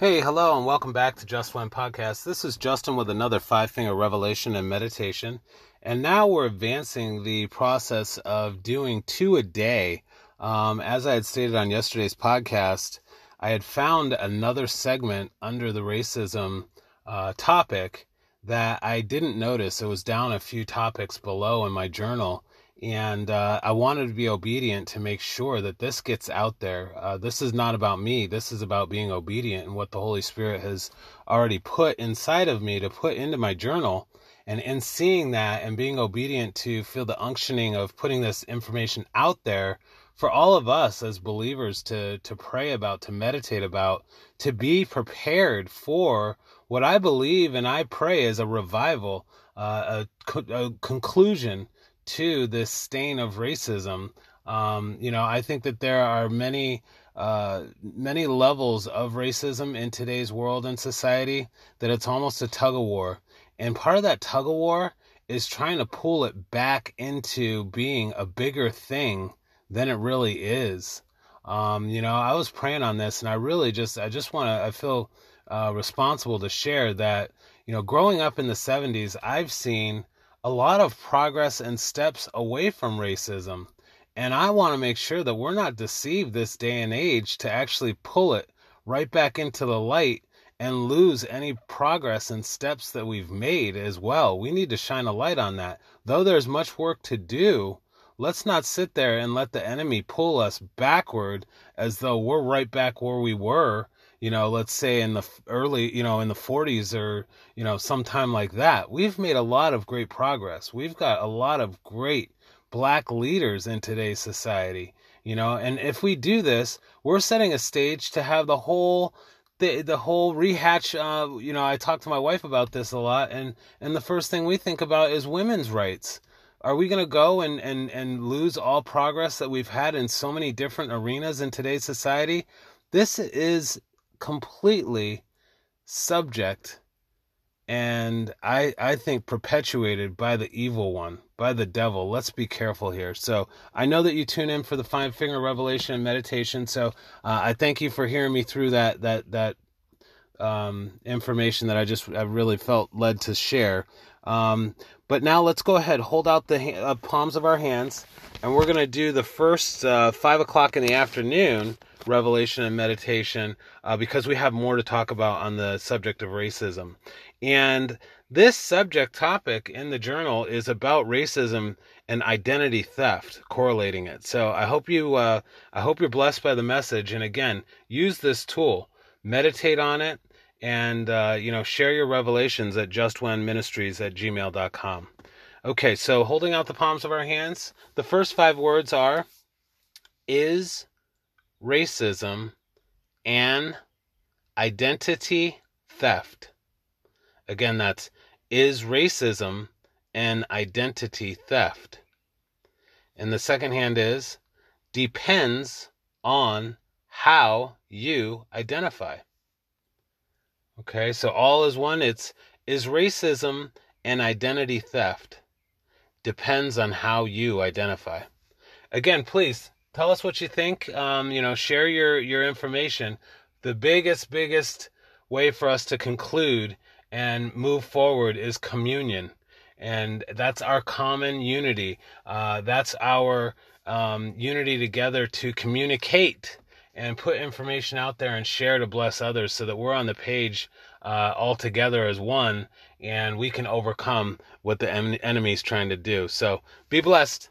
Hey, hello, and welcome back to Just One Podcast. This is Justin with another five finger revelation and meditation. And now we're advancing the process of doing two a day. Um, as I had stated on yesterday's podcast, I had found another segment under the racism uh, topic that I didn't notice. It was down a few topics below in my journal and uh, I wanted to be obedient to make sure that this gets out there. Uh, this is not about me. This is about being obedient and what the Holy Spirit has already put inside of me to put into my journal. And in seeing that and being obedient to feel the unctioning of putting this information out there for all of us as believers to to pray about, to meditate about, to be prepared for what I believe and I pray is a revival, uh, a, a conclusion to this stain of racism. Um, you know, I think that there are many uh, many levels of racism in today's world and society that it's almost a tug of war. And part of that tug of war is trying to pull it back into being a bigger thing than it really is. Um, you know, I was praying on this and I really just, I just want to, I feel uh, responsible to share that, you know, growing up in the 70s, I've seen a lot of progress and steps away from racism. And I want to make sure that we're not deceived this day and age to actually pull it right back into the light and lose any progress and steps that we've made as well. We need to shine a light on that. Though there's much work to do, let's not sit there and let the enemy pull us backward as though we're right back where we were you know, let's say in the early, you know, in the 40s or, you know, sometime like that, we've made a lot of great progress. We've got a lot of great black leaders in today's society, you know, and if we do this, we're setting a stage to have the whole the the whole rehatch uh, you know, I talk to my wife about this a lot and and the first thing we think about is women's rights. Are we going to go and, and, and lose all progress that we've had in so many different arenas in today's society? This is completely subject and I I think perpetuated by the evil one, by the devil. Let's be careful here. So I know that you tune in for the five finger revelation and meditation. So uh, I thank you for hearing me through that that that um, information that I just I really felt led to share. Um, but now let's go ahead, hold out the uh, palms of our hands, and we're gonna do the first uh, five o'clock in the afternoon revelation and meditation uh, because we have more to talk about on the subject of racism. And this subject topic in the journal is about racism and identity theft, correlating it. So I hope you uh, I hope you're blessed by the message. And again, use this tool, meditate on it, and uh, you know share your revelations at justwenministries at gmail.com. Okay, so holding out the palms of our hands, the first five words are is racism, and identity theft. Again, that's is racism and identity theft. And the second hand is depends on how you identify. Okay, so all is one. It's is racism and identity theft depends on how you identify. Again, please tell us what you think. Um, you know, share your your information. The biggest, biggest way for us to conclude and move forward is communion, and that's our common unity. Uh, that's our um, unity together to communicate and put information out there and share to bless others, so that we're on the page uh, all together as one, and we can overcome what the en- enemy's trying to do. So, be blessed.